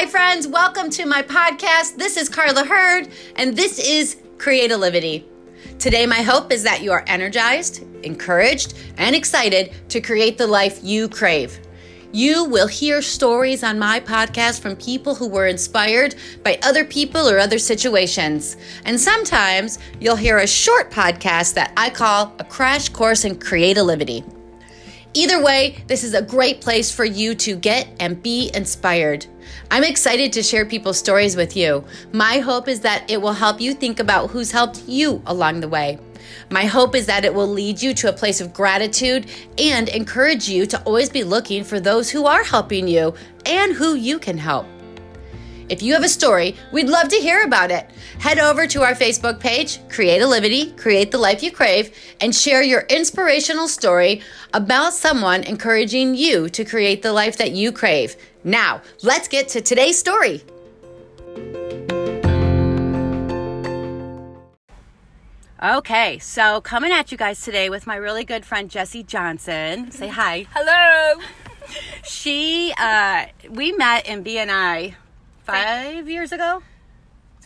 Hi, friends. Welcome to my podcast. This is Carla Hurd, and this is Creativity. Today, my hope is that you are energized, encouraged, and excited to create the life you crave. You will hear stories on my podcast from people who were inspired by other people or other situations. And sometimes you'll hear a short podcast that I call a crash course in creativity. Either way, this is a great place for you to get and be inspired. I'm excited to share people's stories with you. My hope is that it will help you think about who's helped you along the way. My hope is that it will lead you to a place of gratitude and encourage you to always be looking for those who are helping you and who you can help. If you have a story, we'd love to hear about it. Head over to our Facebook page, Create a Liberty, Create the Life You Crave, and share your inspirational story about someone encouraging you to create the life that you crave. Now, let's get to today's story. Okay, so coming at you guys today with my really good friend Jessie Johnson. Say hi. Hello. She, uh, we met in BNI five years ago.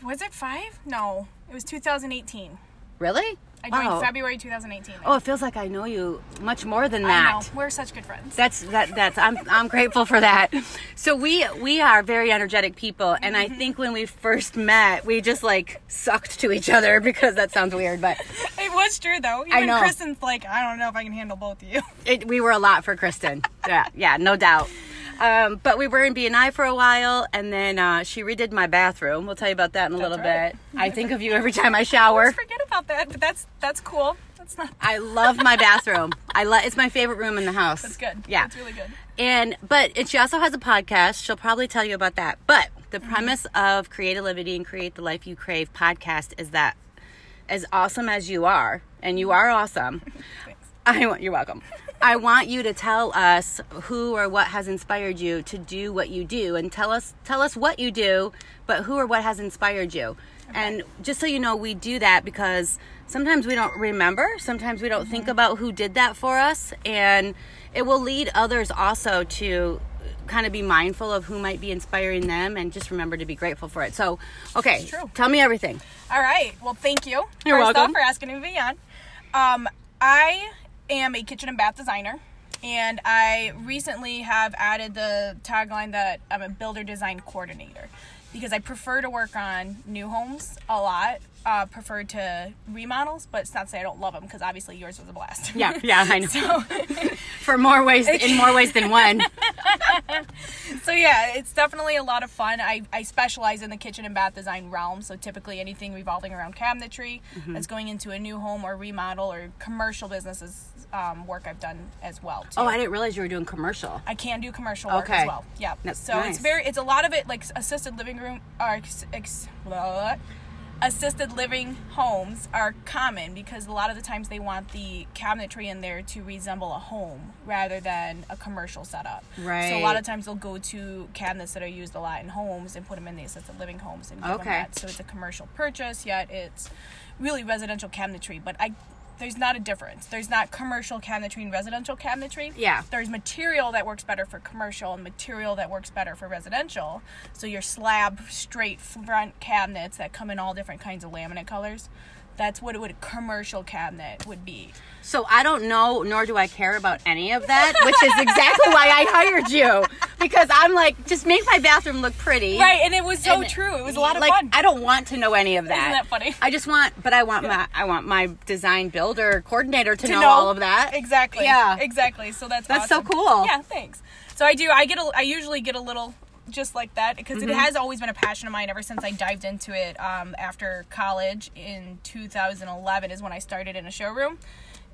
Was it five? No, it was 2018. Really? I joined Wow. February 2018. Oh, it feels like I know you much more than that. We're such good friends. That's that that's I'm I'm grateful for that. So we we are very energetic people and I mm-hmm. think when we first met, we just like sucked to each other because that sounds weird, but it was true though. Even I know. Kristen's like, I don't know if I can handle both of you. it, we were a lot for Kristen. Yeah, yeah, no doubt. Um, but we were in BNI for a while, and then uh, she redid my bathroom. We'll tell you about that in a little right. bit. I think of you every time I shower. Let's forget about that. But that's that's cool. That's not. I love my bathroom. I love it's my favorite room in the house. That's good. Yeah. It's really good. And but and she also has a podcast. She'll probably tell you about that. But the premise of Create a Liberty and Create the Life You Crave podcast is that as awesome as you are, and you are awesome. I want you're welcome. I want you to tell us who or what has inspired you to do what you do and tell us tell us what you do, but who or what has inspired you. And just so you know, we do that because sometimes we don't remember, sometimes we don't think about who did that for us and it will lead others also to kind of be mindful of who might be inspiring them and just remember to be grateful for it. So, okay, tell me everything. All right. Well, thank you. You're first welcome. off for asking me to be on. Um, I am a kitchen and bath designer, and I recently have added the tagline that I'm a builder design coordinator because I prefer to work on new homes a lot. Uh, prefer to remodels, but it's not to say I don't love them because obviously yours was a blast. Yeah, yeah, I know. So, For more ways in more ways than one. so yeah, it's definitely a lot of fun. I, I specialize in the kitchen and bath design realm, so typically anything revolving around cabinetry Mm-hmm. that's going into a new home or remodel or commercial businesses um, work I've done as well. Too. Oh, I didn't realize you were doing commercial. I can do commercial work Okay. as well. Yeah. That's so nice. it's very it's a lot of it like assisted living room or ex, ex, blah, assisted living homes are common because a lot of the times they want the cabinetry in there to resemble a home rather than a commercial setup. Right. So a lot of times they'll go to cabinets that are used a lot in homes and put them in the assisted living homes and give them Okay. that. So it's a commercial purchase, yet it's really residential cabinetry. But I there's not a difference. There's not commercial cabinetry and residential cabinetry Yeah. there's material that works better for commercial and material that works better for residential. So your slab straight front cabinets that come in all different kinds of laminate colors. That's what it would a commercial cabinet would be. So I don't know, nor do I care about any of that, which is exactly why I hired you. Because I'm like, just make my bathroom look pretty. Right, and it was so And, true. It was a lot of like, fun. I don't want to know any of that. Isn't that funny? I just want, but I want my, I want my design builder coordinator to, to know, all of that. Exactly. Yeah. Exactly. So that's That's so cool. Yeah, thanks. So I do I get a I usually get a little just like that because Mm-hmm. it has always been a passion of mine ever since I dived into it um, after college in 2011 is when I started in a showroom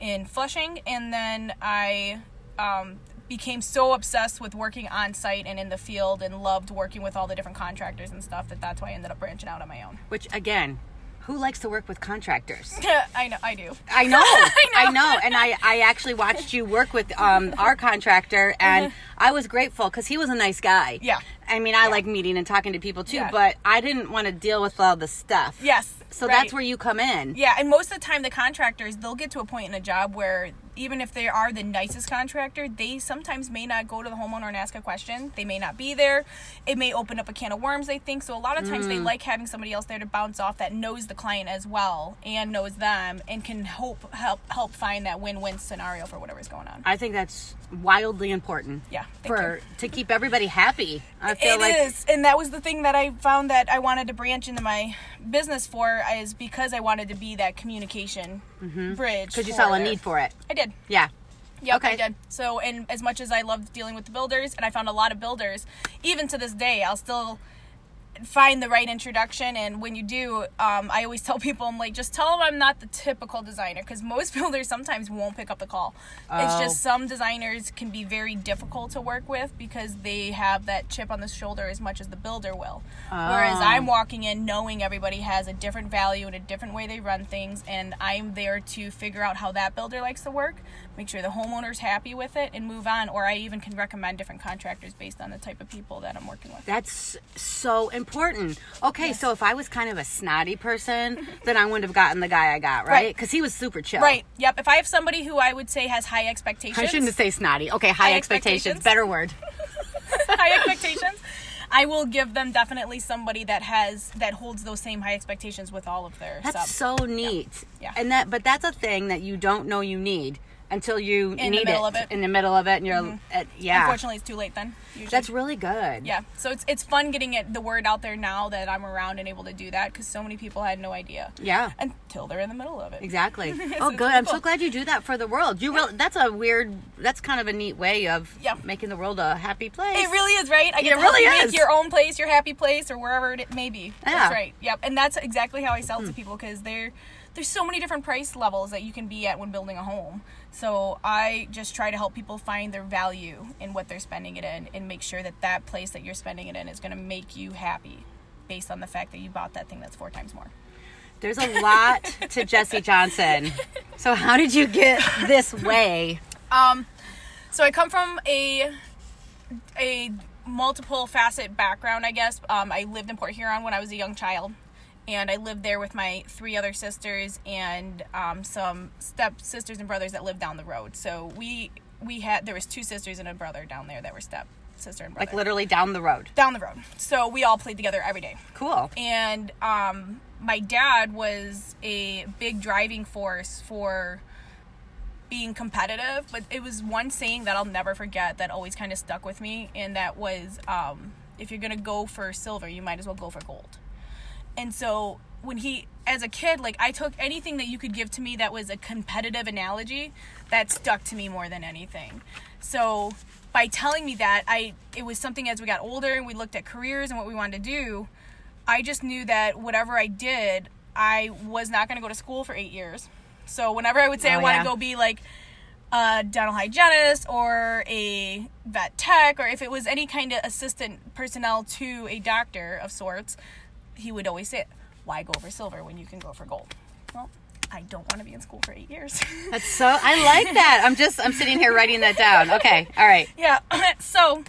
in Flushing and then I um, became so obsessed with working on site and in the field and loved working with all the different contractors and stuff that that's why I ended up branching out on my own. Which again, who likes to work with contractors? I know I do. I know, I know, know. and I, I actually watched you work with um, our contractor, and I was grateful because he was a nice guy. Mm-hmm. Yeah. I mean, I like meeting and talking to people too, Yeah. but I didn't want to deal with all the stuff. Yes. So right. that's where you come in. Yeah, and most of the time, the contractors they'll get to a point in a job where even if they are the nicest contractor, they sometimes may not go to the homeowner and ask a question. They may not be there. It may open up a can of worms, they think. So a lot of times they mm. like having somebody else there to bounce off that knows the client as well and knows them and can hope help help find that win-win scenario for whatever's going on. I think that's wildly important. Yeah, For to keep everybody happy. I feel It like is, and that was the thing that I found that I wanted to branch into my business for is because I wanted to be that communication Mm-hmm. bridge. because you saw a need for it. I did. Yeah. Yep, Okay. I did. So, and as much as I loved dealing with the builders, and I found a lot of builders, even to this day, I'll still find the right introduction. And when you do, um, I always tell people, I'm like, just tell them I'm not the typical designer, because most builders sometimes won't pick up the call. It's Oh. just some designers can be very difficult to work with because they have that chip on the shoulder as much as the builder will. Whereas Oh. I'm walking in knowing everybody has a different value and a different way they run things, and I'm there to figure out how that builder likes to work, make sure the homeowner's happy with it, and move on. Or I even can recommend different contractors based on the type of people that I'm working with. That's so important. Okay, so if I was kind of a snotty person, then I wouldn't have gotten the guy I got, right? Right. Because he was super chill. Right. Yep. If I have somebody who I would say has high expectations, I shouldn't say snotty. Okay, high, High expectations. expectations. Better word. high expectations. I will give them definitely somebody that has that holds those same high expectations with all of their That's so neat. Yeah. And that, but that's a thing that you don't know you need until you In the need middle it, of it. Mm-hmm. in the middle of it, and you're at, yeah. Unfortunately, it's too late then. Usually. That's really good. yeah. So it's it's fun getting it the word out there now that I'm around and able to do that because so many people had no idea Yeah. until they're in the middle of it. Exactly. So oh, good. I'm cool. so glad you do that for the world. You really, that's a weird. That's kind of a neat way of Yeah. making the world a happy place. It really is, right? I get It to really is. make your own place, your happy place, or wherever it may be. Yeah. That's right. Yep. And that's exactly how I sell to people because there, there's so many different price levels that you can be at when building a home. So I just try to help people find their value in what they're spending it in, and make sure that that place that you're spending it in is going to make you happy, based on the fact that you bought that thing that's four times more. There's a lot to Jesse Johnson. So how did you get this way? Um, so I come from a a multiple facet background, I guess. Um, I lived in Port Huron when I was a young child, and I lived there with my three other sisters and um, some step sisters and brothers that lived down the road. So we we had there was two sisters and a brother down there that were step sister and brother Like literally down the road. down the road. So we all played together every day Cool. and um, my dad was a big driving force for being competitive but it was one saying that i'll never forget that always kind of stuck with me and that was um, if you're gonna go for silver you might as well go for gold and so when he as a kid like i took anything that you could give to me that was a competitive analogy that stuck to me more than anything so by telling me that i it was something as we got older and we looked at careers and what we wanted to do i just knew that whatever i did i was not going to go to school for eight years so whenever i would say i Oh, want to yeah. go be like a dental hygienist or a vet tech or if it was any kind of assistant personnel to a doctor of sorts he would always say, "Why go for silver when you can go for gold?" Well, I don't want to be in school for eight years. That's so. I like that. I'm just. I'm sitting here writing that down. Okay. All right. yeah, so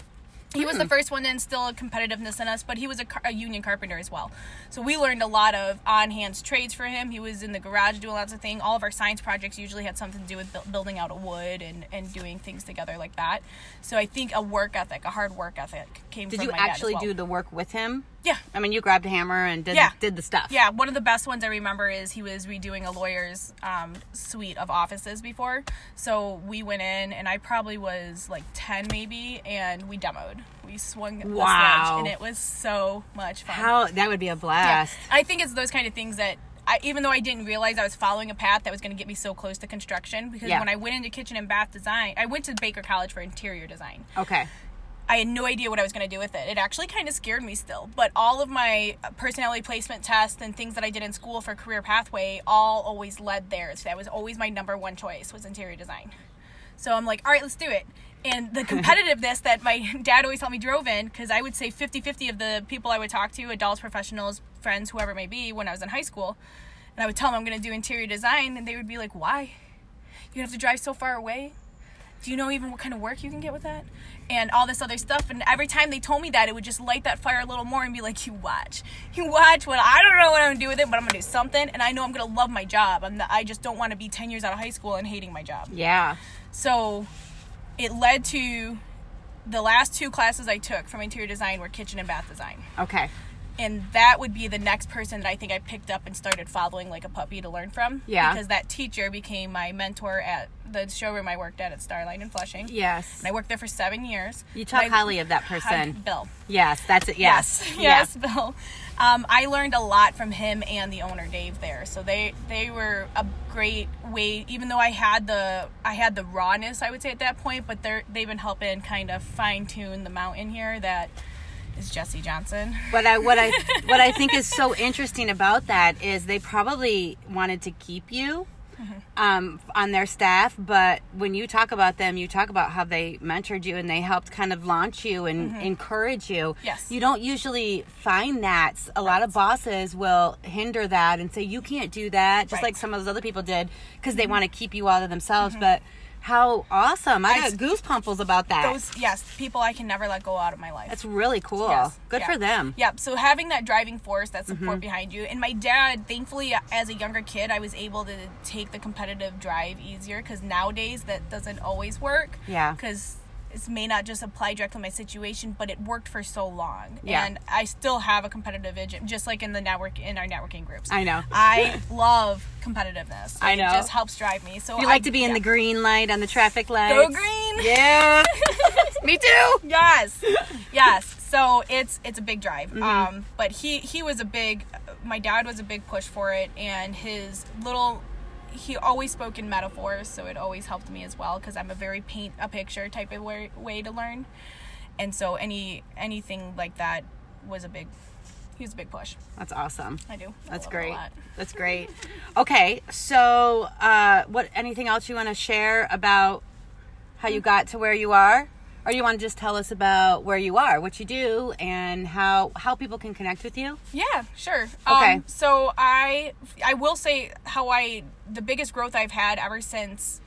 he was the hmm. first one to instill a competitiveness in us, but he was a, car- a union carpenter as well. So we learned a lot of on-hands trades for him. He was in the garage doing lots of things. All of our science projects usually had something to do with buil- building out of wood and, and doing things together like that. So I think a work ethic, a hard work ethic, came Did from you my dad as actually well. do the work with him? Yeah, I mean, you grabbed a hammer and did Yeah. did the stuff. Yeah, one of the best ones I remember is he was redoing a lawyer's um, suite of offices before. So we went in, and I probably was like 10 maybe, and we demoed. We swung the Wow. and it was so much fun. How that would be a Yeah. blast. I think it's those kind of things that. I, even though I didn't realize I was following a path that was going to get me so close to construction, because Yeah. when I went into kitchen and bath design, I went to Baker College for interior design. Okay. I had no idea what I was going to do with it. It actually kind of scared me still. But all of my uh, personality placement tests and things that I did in school for career pathway all always led there. So that was always my number one choice was interior design. So I'm like, all right, let's do it. And the competitiveness that my dad always helped me drove in, because I would say 50 50 of the people I would talk to, adults, professionals, friends, whoever it may be, when I was in high school, and I would tell them I'm going to do interior design, and they would be like, why? You have to drive so far away? Do you know even what kind of work you can get with that? And all this other stuff. And every time they told me that, it would just light that fire a little more and be like, you watch. You watch what I don't know what I'm gonna do with it, but I'm gonna do something. And I know I'm gonna love my job. I'm not, I just don't wanna be 10 years out of high school and hating my job. Yeah. So it led to the last two classes I took from interior design were kitchen and bath design. Okay. And that would be the next person that I think I picked up and started following like a puppy to learn from. Yeah. Because that teacher became my mentor at the showroom I worked at at Starlight in Flushing. Yes. And I worked there for seven years. You talk highly of that person. Bill. Yes, that's it. Yes. Yes, yes, Bill. Um, I learned a lot from him and the owner Dave there. So they they were a great way. Even though I had the I had the rawness, I would say at that point, but they're they've been helping kind of fine tune the mountain here. That is Jesse Johnson. What I what I what I think is so interesting about that is they probably wanted to keep you Mm-hmm. um, on their staff, but when you talk about them, you talk about how they mentored you and they helped kind of launch you and encourage you. Mm-hmm. Yes. you don't usually find that. A lot of bosses will hinder that and say you can't do that, just Right. like some of those other people did because they want to keep you all to themselves. But how awesome! I. I- got goosepumples about that. Those yes, people I can never let go out of my life. That's really cool. Yes. Good Yeah. for them. Yep. So having that driving force, that support Mm-hmm. behind you, and my dad, thankfully, as a younger kid, I was able to take the competitive drive easier because nowadays that doesn't always work. Yeah. Because it may not just apply directly to my situation, but it worked for so long, Yeah. and I still have a competitive edge, just like in the network in our networking groups. I know. I love competitiveness. I know. It just helps drive me. So You like to be in the green light on the traffic light. Go green. Yeah. Me too. yes yes so it's it's a big drive Mm-hmm. um but he he was a big my dad was a big push for it and his little he always spoke in metaphors so it always helped me as well because i'm a very paint a picture type of way, way to learn and so any anything like that was a big he was a big push That's awesome. i do I That's love it a great. lot. That's great. Okay, so uh, what? Anything else you want to share about how you got to where you are, or you want to just tell us about where you are, what you do, and how how people can connect with you? Yeah, sure. Okay. Um, so I I will say how I the biggest growth I've had ever since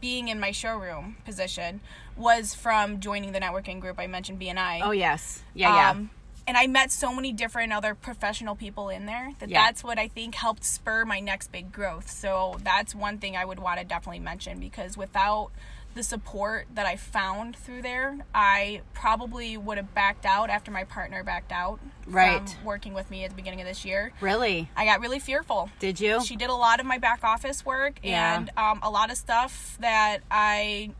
being in my showroom position was from joining the networking group I mentioned BNI. Oh yes, yeah, yeah. Um, and I met so many different other professional people in there that Yeah. that's what I think helped spur my next big growth. So that's one thing I would want to definitely mention because without the support that I found through there, I probably would have backed out after my partner backed out Right. from working with me at the beginning of this year. really? I got really fearful. Did you? She did a lot of my back office work Yeah. and um, a lot of stuff that I,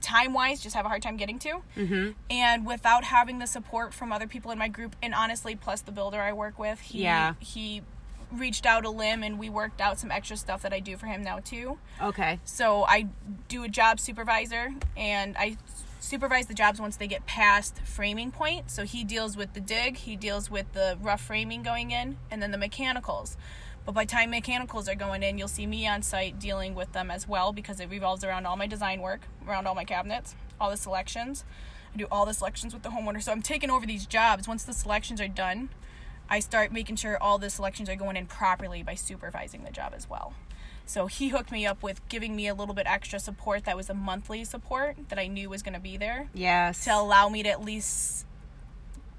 time wise, just have a hard time getting to. Mm-hmm. And without having the support from other people in my group, and honestly, plus the builder I work with, he Yeah. he reached out a limb and we worked out some extra stuff that I do for him now too. okay. So I do a job supervisor and I supervise the jobs once they get past framing point. So he deals with the dig, he deals with the rough framing going in, and then the mechanicals. But by the time mechanicals are going in, you'll see me on site dealing with them as well because it revolves around all my design work, around all my cabinets, all the selections. I do all the selections with the homeowner. So I'm taking over these jobs. Once the selections are done, I start making sure all the selections are going in properly by supervising the job as well. So he hooked me up with giving me a little bit extra support that was a monthly support that I knew was going to be there Yes. to allow me to at least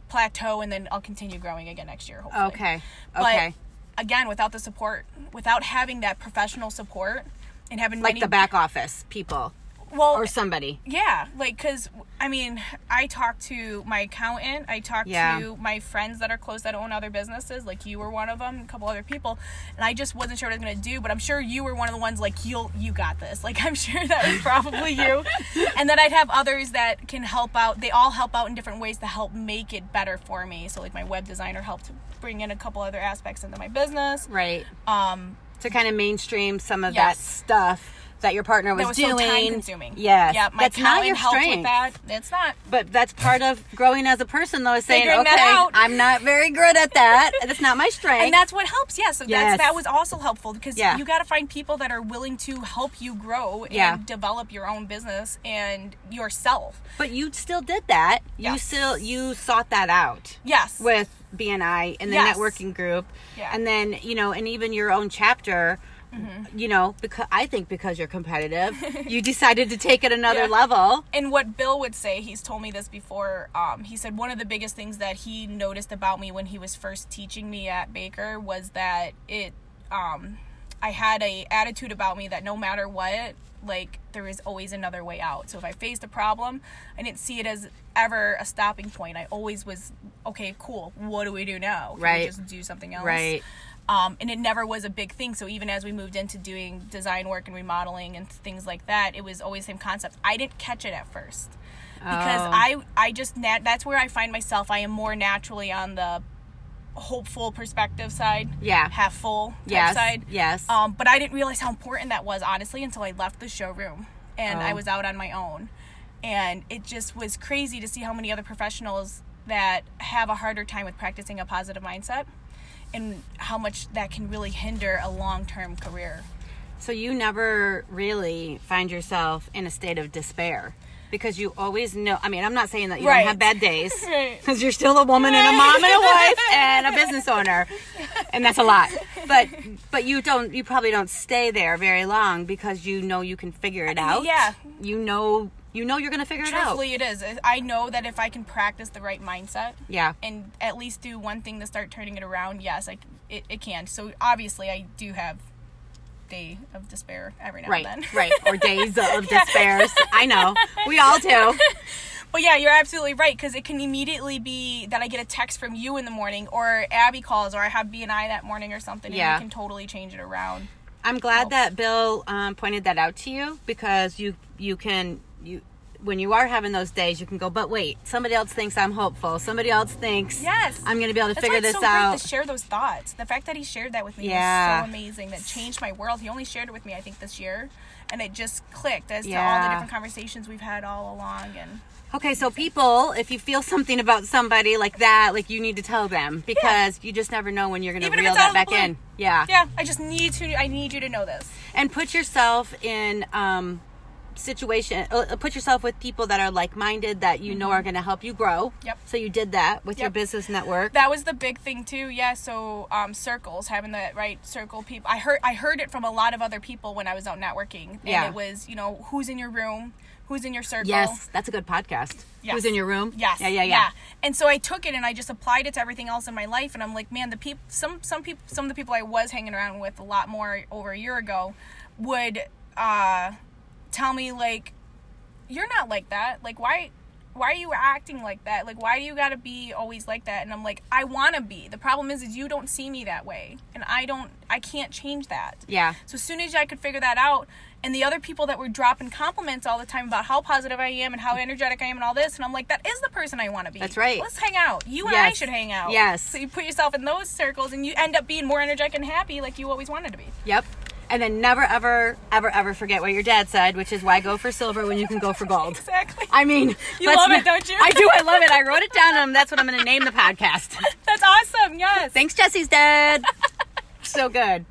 plateau and then I'll continue growing again next year hopefully. Okay. But Okay. again, without the support, without having that professional support and having like many the back office people well or somebody. yeah, like because I mean, I talk to my accountant, I talk Yeah. to my friends that are close that own other businesses, like you were one of them, a couple other people, and I just wasn't sure what I was gonna do. But I'm sure you were one of the ones like you'll you got this. Like I'm sure that was probably you, and then I'd have others that can help out. They all help out in different ways to help make it better for me. So like my web designer helped bring in a couple other aspects into my business. Right. Um, To kind of mainstream some of Yes. that stuff that your partner was, was doing. so time consuming. Yes. yeah, my that's not your strength. with that. It's not. But that's part of growing as a person, though, is saying, Figuring okay, that out. I'm not very good at that. That's not my strength. and that's what helps yeah so Yes. that's that was also helpful because Yeah. you got to find people that are willing to help you grow and Yeah. develop your own business and yourself but you still did that. You still you sought that out yes with BNI and the Yes. networking group, Yeah. and then you know, and even your own chapter you know, because I think because you're competitive, you decided to take it another Yeah. level. and what Bill would say, he's told me this before. Um, he said one of the biggest things that he noticed about me when he was first teaching me at Baker was that it, um, I had a attitude about me that no matter what, like there is always another way out. So if I faced a problem, I didn't see it as ever a stopping point. I always was okay. Cool. What do we do now? Can we Right. just do something else. Right. Um, and it never was a big thing. So even as we moved into doing design work and remodeling and things like that, it was always the same concept. I didn't catch it at first because Oh. I I just nat- that's where I find myself. I am more naturally on the hopeful perspective side, Yeah. half full Yes. side. Yes. Um, but I didn't realize how important that was honestly until I left the showroom and I Oh. was out on my own, and it just was crazy to see how many other professionals that have a harder time with practicing a positive mindset and how much that can really hinder a long-term career. So you never really find yourself in a state of despair because you always know. I mean, I'm not saying that you Right. don't have bad days Right. because you're still a woman and a mom and a wife and a business owner, and that's a lot. But but you don't. You probably don't stay there very long because you know you can figure it out. yeah. You know. You know you're gonna figure it out. Truthfully, it is. I know that if I can practice the right mindset, Yeah. and at least do one thing to start turning it around, yes, I, it, it can. So obviously, I do have day of despair every now Right. and then. Right. Or days of despair. I know. We all do. But yeah, you're absolutely right because it can immediately be that I get a text from you in the morning, or Abby calls, or I have BNI that morning or something, Yeah. and we can totally change it around. I'm glad helps. that Bill um, pointed that out to you because you you can you when you are having those days you can go but wait somebody else thinks I'm hopeful somebody else thinks Yes. I'm gonna be able to That's figure this so out great to share those thoughts. The fact that he shared that with me Yeah. was so amazing. That changed my world. He only shared it with me, I think, this year, and it just clicked as to all the different conversations we've had all along. And okay so people if you feel something about somebody like that like you need to tell them because you just never know when you're gonna Even reel that back in yeah yeah, I just need to. I need you to know this. and put yourself in um situation uh, put yourself with people that are like-minded that you know are going to help you grow Mm-hmm. Yep. so you did that with your business network that was the big thing too yeah so um, circles having the right circle people i heard i heard it from a lot of other people when i was out networking and Yeah. it was you know who's in your room who's in your circle yes that's a good podcast Yes. who's in your room Yes. yeah yeah yeah, And so I took it and I just applied it to everything else in my life and I'm like, man, the people some some people some of the people I was hanging around with a lot more over a year ago would uh tell me like you're not like that. Like why why are you acting like that? Like why do you got to be always like that? And I'm like, I want to be. The problem is is you don't see me that way. And I don't I can't change that. Yeah. So as soon as I could figure that out, and the other people that were dropping compliments all the time about how positive I am and how energetic I am and all this, and I'm like, that is the person I want to be. That's right. Let's hang out. You and I should hang out. Yes. So you put yourself in those circles, and you end up being more energetic and happy, like you always wanted to be. Yep. And then never, ever, ever, ever forget what your dad said, which is why go for silver when you can go for gold. Exactly. I mean, You love it, don't you? I do. I love it. I wrote it down, and that's what I'm going to name the podcast. That's awesome. Yes. Thanks, Jesse's dad. so good.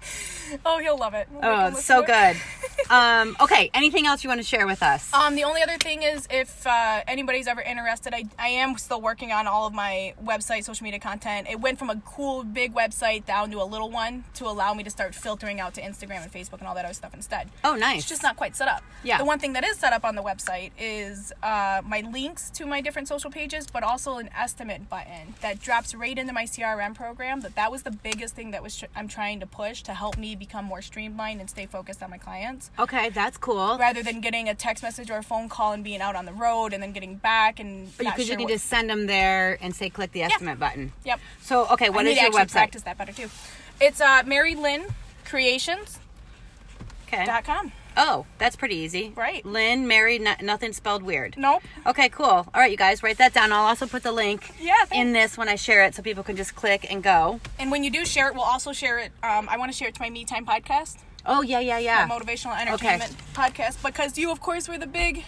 Oh, he'll love it. We'll Oh, it's so good. Um, okay. Anything else you want to share with us? Um, the only other thing is if uh, anybody's ever interested, I, I am still working on all of my website, social media content. It went from a cool big website down to a little one to allow me to start filtering out to Instagram and Facebook and all that other stuff instead. Oh, nice. It's just not quite set up. Yeah. The one thing that is set up on the website is uh, my links to my different social pages, but also an estimate button that drops right into my CRM program. That that was the biggest thing that was tr- I'm trying to push to help me become more streamlined and stay focused on my clients Okay, that's cool. rather than getting a text message or a phone call and being out on the road and then getting back and But you sure you what- just send them there and say click the estimate button. Yep. So okay, what I is need your website? practice that better too. It's uh, Mary Lynn Creations Okay. dot com. Oh, that's pretty easy. Right. Lynn, Mary, no, nothing spelled weird. Nope. Okay, cool. All right, you guys, write that down. I'll also put the link Yeah, thanks. in this when I share it so people can just click and go. And when you do share it, we'll also share it. Um, I want to share it to my Me Time podcast, Oh, yeah, yeah, yeah. my motivational entertainment podcast, because you, of course, were the big,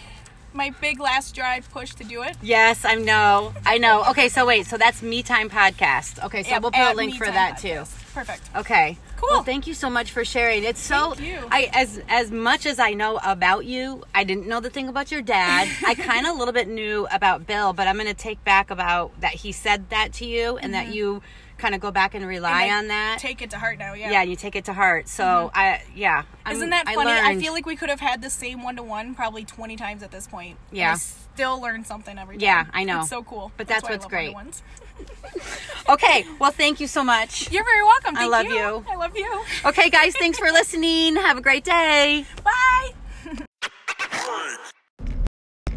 my big last drive push to do it. Yes, I know. I know. Okay, so wait, so that's Me Time Podcast. Okay, so Yep, we'll put a link Me for Time that too. Perfect. Okay. Cool. Well, thank you so much for sharing. It's so Thank you. I as as much as I know about you, I didn't know the thing about your dad. I kind of a little bit knew about Bill, but I'm going to take back about that he said that to you and Mm-hmm. that you kind of go back and rely And on that. Take it to heart now. Yeah. yeah, you take it to heart. So I, yeah, I'm- Isn't that funny? I, learned- feel like we could have had the same one to one probably 20 times at this point. Yeah. Still learn something every time. Yeah, I know. It's so cool. But that's I what's great. Okay, well, thank you so much. You're very welcome. I love you. you. I love you. Okay, guys, thanks for listening. Have a great day. Bye.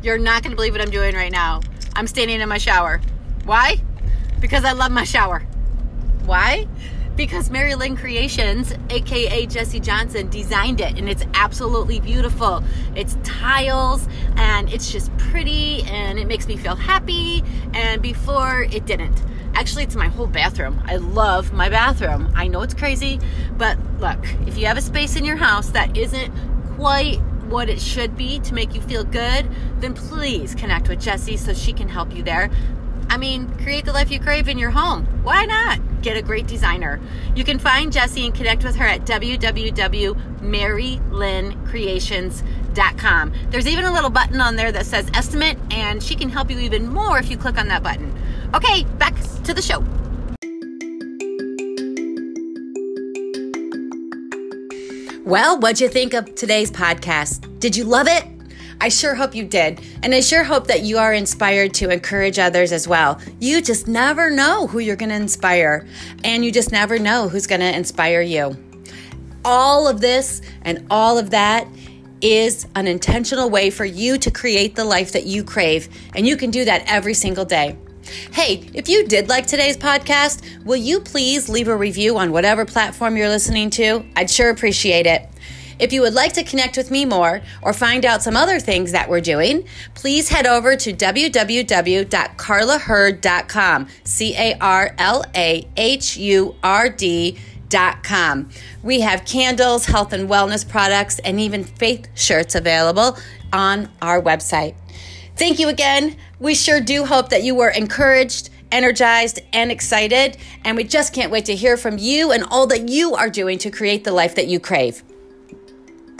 You're not going to believe what I'm doing right now. I'm standing in my shower. Why? Because I love my shower. Why? Because Mary Lynn Creations, aka Jesse Johnson, designed it and it's absolutely beautiful. It's tiles and it's just pretty and it makes me feel happy. And before it didn't. Actually, it's my whole bathroom. I love my bathroom. I know it's crazy, but look, if you have a space in your house that isn't quite what it should be to make you feel good, then please connect with Jessie so she can help you there. I mean, create the life you crave in your home. Why not? Get a great designer. You can find Jessie and connect with her at www.marylyncreations.com. There's even a little button on there that says estimate, and she can help you even more if you click on that button. Okay, back to the show. Well, what'd you think of today's podcast? Did you love it? I sure hope you did. And I sure hope that you are inspired to encourage others as well. You just never know who you're going to inspire, and you just never know who's going to inspire you. All of this and all of that is an intentional way for you to create the life that you crave, and you can do that every single day. Hey, if you did like today's podcast, will you please leave a review on whatever platform you're listening to? I'd sure appreciate it. If you would like to connect with me more or find out some other things that we're doing, please head over to www.carlahurd.com. C A R L A H U R D.com. We have candles, health and wellness products, and even faith shirts available on our website. Thank you again. We sure do hope that you were encouraged, energized, and excited. And we just can't wait to hear from you and all that you are doing to create the life that you crave.